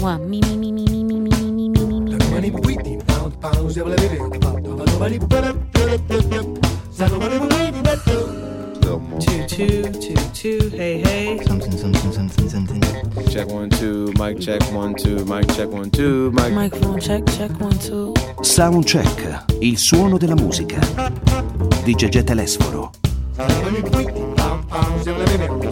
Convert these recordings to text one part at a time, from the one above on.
Mua, mi, mi, mi, mi, mi, mi, mi, mi, mi, mi, mi. Hey hey. Something, something, something, something. Check one, two, mic check one, two, mic check one, two, mic. Microphone check, check one, two. Soundcheck, il suono della musica. Di Gegè Telesforo. Turn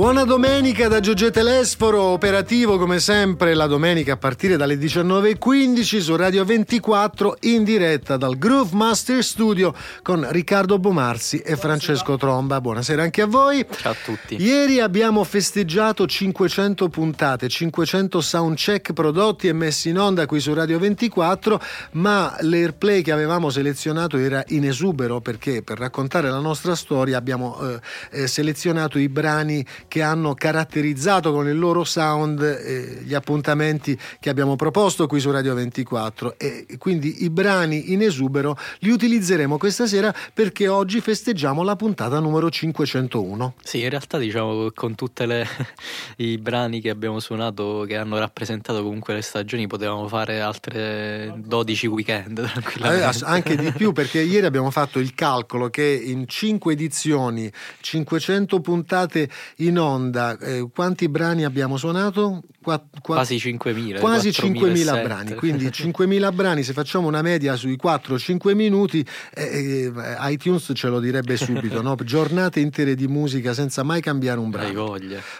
Buona domenica da Giorgio Telesforo, operativo come sempre la domenica a partire dalle 19.15 su Radio 24 in diretta dal Groove Master Studio con Riccardo Bomarzi e Francesco Tromba. Buonasera anche a voi. Ciao a tutti. Ieri abbiamo festeggiato 500 puntate, 500 soundcheck prodotti e messi in onda qui su Radio 24, ma l'airplay che avevamo selezionato era in esubero perché per raccontare la nostra storia abbiamo eh, eh, selezionato i brani che hanno caratterizzato con il loro sound eh, gli appuntamenti che abbiamo proposto qui su Radio 24 e quindi i brani in esubero li utilizzeremo questa sera perché oggi festeggiamo la puntata numero 501. Sì, in realtà diciamo che con tutti i brani che abbiamo suonato che hanno rappresentato comunque le stagioni potevamo fare altre 12 weekend Eh, tranquillamente. ass- anche di più perché ieri abbiamo fatto il calcolo che in 5 edizioni, 500 puntate in onda, eh, quanti brani abbiamo suonato? Qua- qua- Quasi 5.000. quasi 5.000 4.007. brani, quindi 5.000 brani, se facciamo una media sui 4-5 minuti, eh, eh, iTunes ce lo direbbe subito, no? giornate intere di musica senza mai cambiare un brano.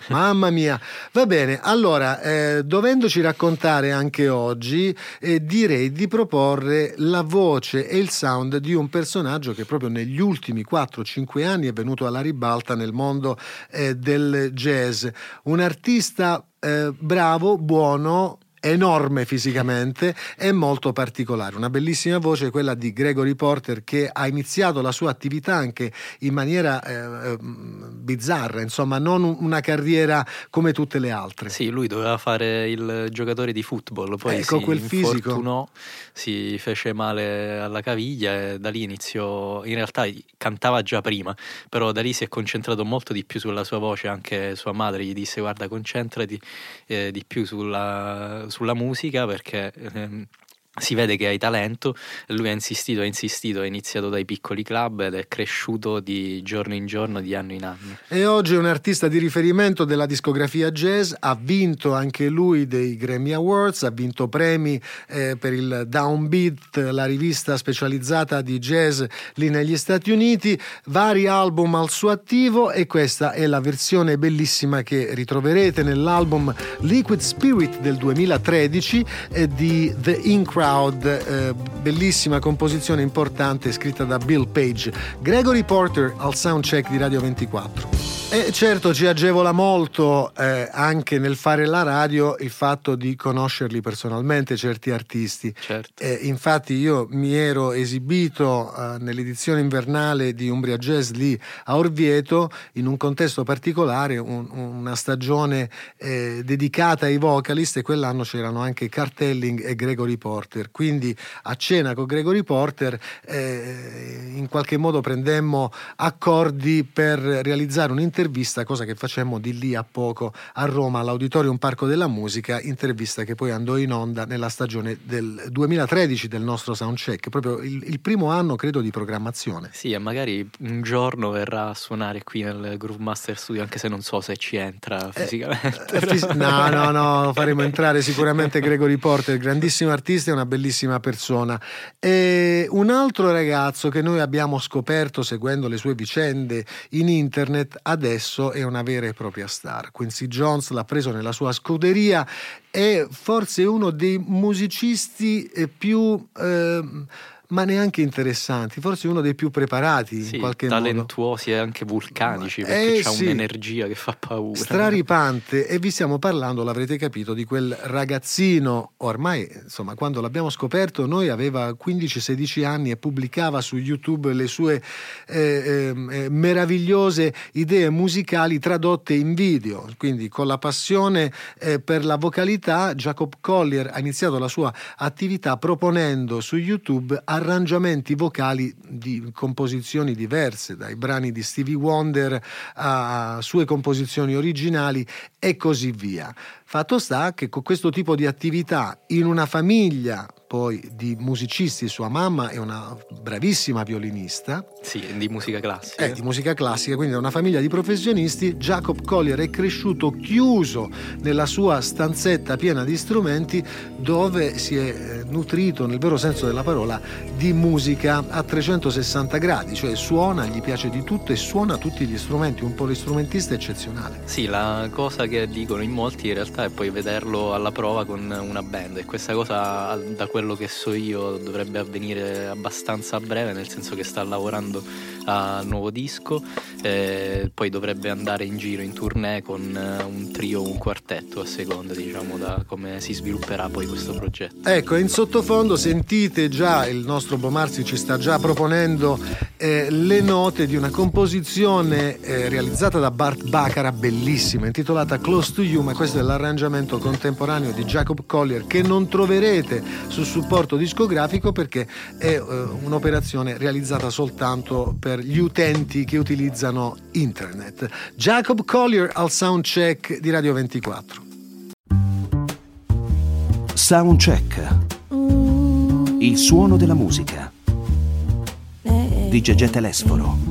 Mamma mia, va bene. Allora, eh, dovendoci raccontare anche oggi, eh, direi di proporre la voce e il sound di un personaggio che proprio negli ultimi 4-5 anni è venuto alla ribalta nel mondo eh, del jazz. Un artista eh, bravo, buono. Enorme fisicamente e molto particolare. Una bellissima voce, quella di Gregory Porter, che ha iniziato la sua attività anche in maniera eh, eh, bizzarra, insomma, non un- una carriera come tutte le altre. Sì, lui doveva fare il giocatore di football, poi Ecco, si quel fisico. si fece male alla caviglia e da lì iniziò, in realtà cantava già prima, però da lì si è concentrato molto di più sulla sua voce, anche sua madre gli disse guarda concentrati eh, di più sulla, sulla musica perché... ehm, si vede che hai talento. Lui ha insistito, ha insistito, ha iniziato dai piccoli club ed è cresciuto di giorno in giorno, di anno in anno. E oggi è un artista di riferimento della discografia jazz, ha vinto anche lui dei Grammy Awards, ha vinto premi eh, per il Downbeat, la rivista specializzata di jazz lì negli Stati Uniti, vari album al suo attivo e questa è la versione bellissima che ritroverete nell'album Liquid Spirit del 2013 eh, di The In Crowd, eh, bellissima composizione importante scritta da Bill Page. Gregory Porter al soundcheck di Radio 24. E certo ci agevola molto eh, anche nel fare la radio il fatto di conoscerli personalmente certi artisti. Certo. Eh, infatti io mi ero esibito eh, nell'edizione invernale di Umbria Jazz lì a Orvieto in un contesto particolare, un- una stagione eh, dedicata ai vocalist e quell'anno c'erano anche Cartelling e Gregory Porter. Quindi a cena con Gregory Porter eh, in qualche modo prendemmo accordi per realizzare un'intervista, cosa che facemmo di lì a poco a Roma all'Auditorium Parco della Musica, intervista che poi andò in onda nella stagione del 2013 del nostro soundcheck, proprio il, il primo anno credo di programmazione. Sì, e magari un giorno verrà a suonare qui nel Groove Master Studio, anche se non so se ci entra fisicamente. Eh, fis- no, no, no, faremo entrare sicuramente Gregory Porter, grandissimo artista e una bellissima persona. E un altro ragazzo che noi abbiamo scoperto seguendo le sue vicende in internet adesso è una vera e propria star. Quincy Jones l'ha preso nella sua scuderia, è forse uno dei musicisti eh, più... ehm, ma neanche interessanti, forse uno dei più preparati Sì, in qualche modo. talentuosi e anche vulcanici, Eh, perché ha sì. un'energia che fa paura. straripante e vi stiamo parlando, l'avrete capito, di quel ragazzino, ormai insomma quando l'abbiamo scoperto noi aveva 15-16 anni e pubblicava su YouTube le sue eh, ehm, eh, meravigliose idee musicali tradotte in video, quindi con la passione eh, per la vocalità Jacob Collier ha iniziato la sua attività proponendo su YouTube arrangiamenti vocali di composizioni diverse, dai brani di Stevie Wonder a sue composizioni originali e così via. Fatto sta che con questo tipo di attività in una famiglia poi di musicisti, sua mamma è una bravissima violinista. Sì, di musica classica. Eh, di musica classica, quindi da una famiglia di professionisti, Jacob Collier è cresciuto chiuso nella sua stanzetta piena di strumenti dove si è eh, nutrito, nel vero senso della parola, di musica a 360 gradi, cioè suona, gli piace di tutto e suona tutti gli strumenti, un polistrumentista eccezionale. Sì, la cosa che dicono in molti in realtà è poi vederlo alla prova con una band e questa cosa da quello quello che so io dovrebbe avvenire abbastanza a breve, nel senso che sta lavorando a un nuovo disco, e poi dovrebbe andare in giro in tournée con eh, un trio o un quartetto a seconda diciamo da come si svilupperà poi questo progetto. Ecco, in sottofondo sentite già il nostro Bomarzi ci sta già proponendo eh, le note di una composizione eh, realizzata da Bart Baccara, bellissima, intitolata Close to You, ma questo è l'arrangiamento contemporaneo di Jacob Collier che non troverete sul supporto discografico perché è eh, un'operazione realizzata soltanto per gli utenti che utilizzano internet. Jacob Collier al soundcheck di Radio 24. Soundcheck. Il suono della musica. Di Gegè Telesforo.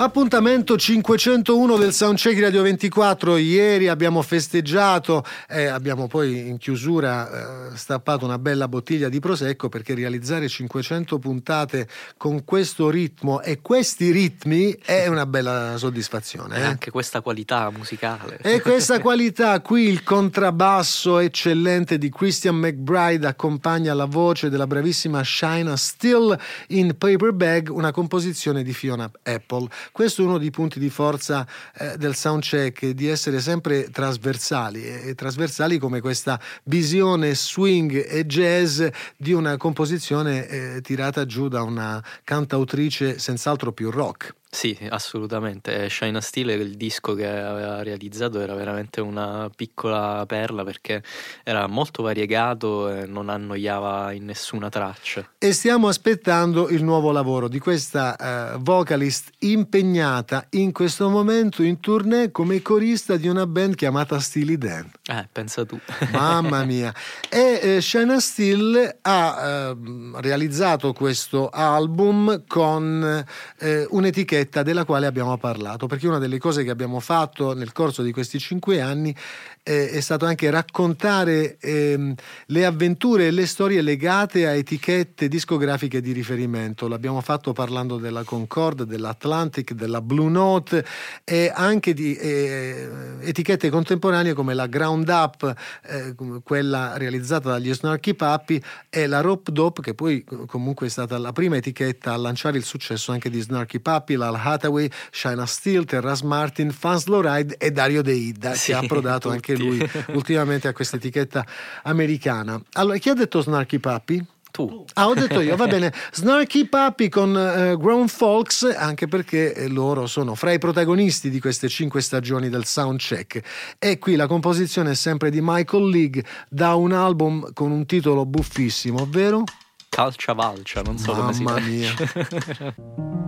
Appuntamento 501 del Soundcheck Radio 24. Ieri abbiamo festeggiato e abbiamo poi in chiusura eh, stappato una bella bottiglia di prosecco perché realizzare 500 puntate con questo ritmo e questi ritmi è una bella soddisfazione. E eh? anche questa qualità musicale. E questa qualità qui il contrabbasso eccellente di Christian McBride accompagna la voce della bravissima Shina Still in Paper Bag, una composizione di Fiona Apple. Questo è uno dei punti di forza eh, del soundcheck, di essere sempre trasversali, e trasversali come questa visione swing e jazz di una composizione eh, tirata giù da una cantautrice senz'altro più rock. Sì, assolutamente. Shine Steel, il disco che aveva realizzato, era veramente una piccola perla perché era molto variegato e non annoiava in nessuna traccia. E stiamo aspettando il nuovo lavoro di questa uh, vocalist impegnata in questo momento in tournée come corista di una band chiamata Steely Dan. Eh, pensa tu. Mamma mia. E eh, Shana Steele ha uh, realizzato questo album con uh, un'etichetta etichetta della quale abbiamo parlato, perché una delle cose che abbiamo fatto nel corso di questi cinque anni eh, è stato anche raccontare eh, le avventure e le storie legate a etichette discografiche di riferimento. L'abbiamo fatto parlando della Concorde, dell'Atlantic, della Blue Note e anche di eh, etichette contemporanee come la Ground Up, eh, quella realizzata dagli Snarky Puppy e la Rope Dope, che poi comunque è stata la prima etichetta a lanciare il successo anche di Snarky Puppy, Lal Hathaway, Shina Steel, Terras Martin, Fans Lowride e Dario De Ida, sì, che ha approdato anche lui ultimamente a questa etichetta americana. Allora, chi ha detto Snarky Puppy? Tu. Ah, ho detto io, va bene. Snarky Puppy con uh, Grown Folks, anche perché loro sono fra i protagonisti di queste cinque stagioni del soundcheck. E qui la composizione è sempre di Michael League da un album con un titolo buffissimo, ovvero? Calcia Valcia, non so Mamma come si Mamma mia.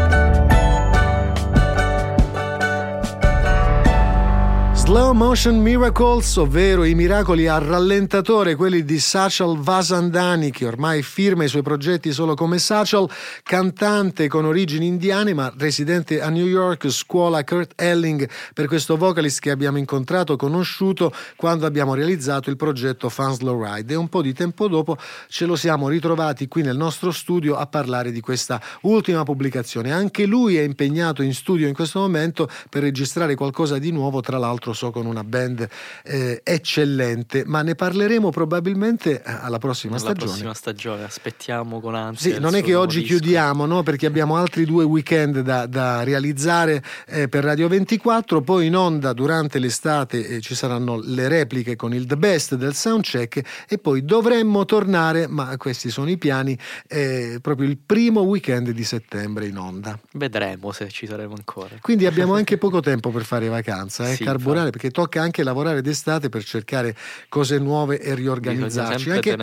Slow Motion Miracles, ovvero i miracoli a rallentatore, quelli di Sachal Vasandani, che ormai firma i suoi progetti solo come Sachal, cantante con origini indiane ma residente a New York, scuola Kurt Elling per questo vocalist che abbiamo incontrato, conosciuto quando abbiamo realizzato il progetto Fans Low Ride e un po' di tempo dopo ce lo siamo ritrovati qui nel nostro studio a parlare di questa ultima pubblicazione. Anche lui è impegnato in studio in questo momento per registrare qualcosa di nuovo, tra l'altro so con una band eh, eccellente, ma ne parleremo probabilmente eh, alla prossima Alla stagione. prossima stagione, aspettiamo con ansia. Sì, non è che oggi disco. chiudiamo, no? perché abbiamo altri due weekend da, da realizzare eh, per Radio 24, poi in onda durante l'estate eh, ci saranno le repliche con il The Best del Soundcheck e poi dovremmo tornare, ma questi sono i piani, eh, proprio il primo weekend di settembre in onda. Vedremo se ci saremo ancora. Quindi abbiamo anche poco tempo per fare vacanza, eh? Sì, carburare perché tocca anche lavorare d'estate per cercare cose nuove e riorganizzarci. Anche,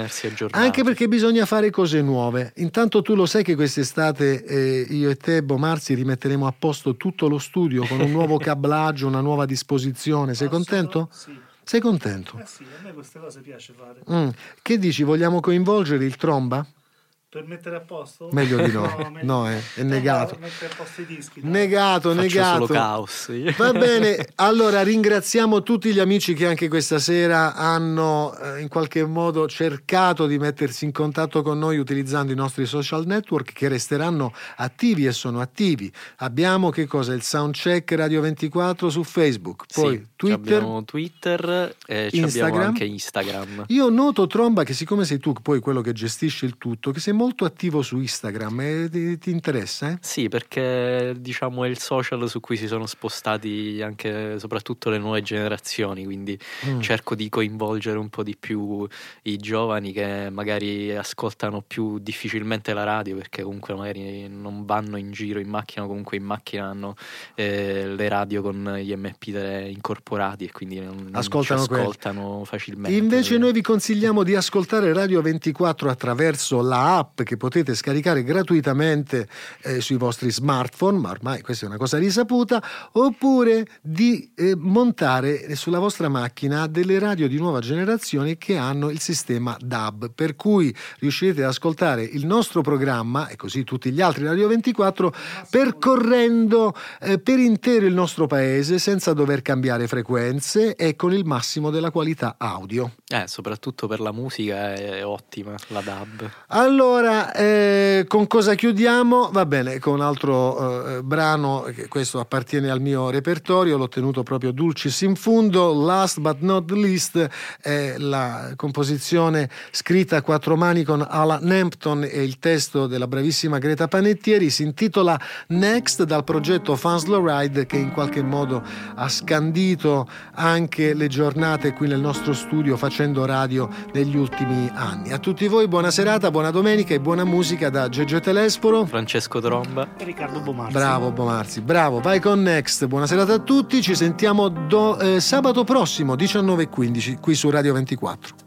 anche perché bisogna fare cose nuove. Intanto tu lo sai che quest'estate eh, io e te, Bomarzi, rimetteremo a posto tutto lo studio con un nuovo cablaggio, una nuova disposizione. Sei contento? Sì. Sei contento? Eh sì, a me queste cose piace fare. Mm. Che dici? Vogliamo coinvolgere il tromba? Per mettere a posto? Meglio di no. meglio- No, eh, è No, negato. no, mettere a posto i dischi. dai. Negato, Faccio negato. solo caos. io. Va bene, allora ringraziamo tutti gli amici che anche questa sera hanno eh, in qualche modo cercato di mettersi in contatto con noi utilizzando i nostri social network che resteranno attivi e sono attivi. Abbiamo che cosa? Il Soundcheck Radio 24 su Facebook, poi Sì, Twitter. abbiamo Twitter e abbiamo Instagram. anche Instagram. Io noto Tromba che siccome sei tu poi quello che gestisce il tutto, che sei molto attivo su Instagram e ti, ti interessa, eh? Sì, perché diciamo è il social su cui si sono spostati anche soprattutto le nuove generazioni, quindi Mm. cerco di coinvolgere un po' di più i giovani che magari ascoltano più difficilmente la radio perché comunque magari non vanno in giro in macchina, comunque in macchina hanno eh, le radio con gli MP3 incorporati e quindi non, non Ascoltano quelli. ascoltano facilmente. Invece noi vi consigliamo di ascoltare Radio 24 attraverso la app che potete scaricare gratuitamente eh, sui vostri smartphone, ma ormai questa è una cosa risaputa, oppure di eh, montare sulla vostra macchina delle radio di nuova generazione che hanno il sistema DAB, per cui riuscirete ad ascoltare il nostro programma e così tutti gli altri Radio 24 percorrendo eh, per intero il nostro paese senza dover cambiare frequenze e con il massimo della qualità audio. Eh, soprattutto per la musica è ottima la DAB. Allora, eh, con cosa chiudiamo? Va bene, con un altro eh, brano, che questo appartiene al mio repertorio, l'ho tenuto proprio dulcis in fundo, Last but not least è la composizione scritta a quattro mani con Alan Nempton e il testo della bravissima Greta Panettieri, si intitola Next dal progetto Slow Ride che in qualche modo ha scandito anche le giornate qui nel nostro studio facendo radio negli ultimi anni. A tutti voi buona serata, buona domenica e buona musica da Gegge Telesforo. Francesco Tromba. E Riccardo Bomarzi. Bravo Bomarzi, bravo, vai con Next. Buona serata a tutti, ci sentiamo do- eh, sabato prossimo 19.15 qui su Radio 24.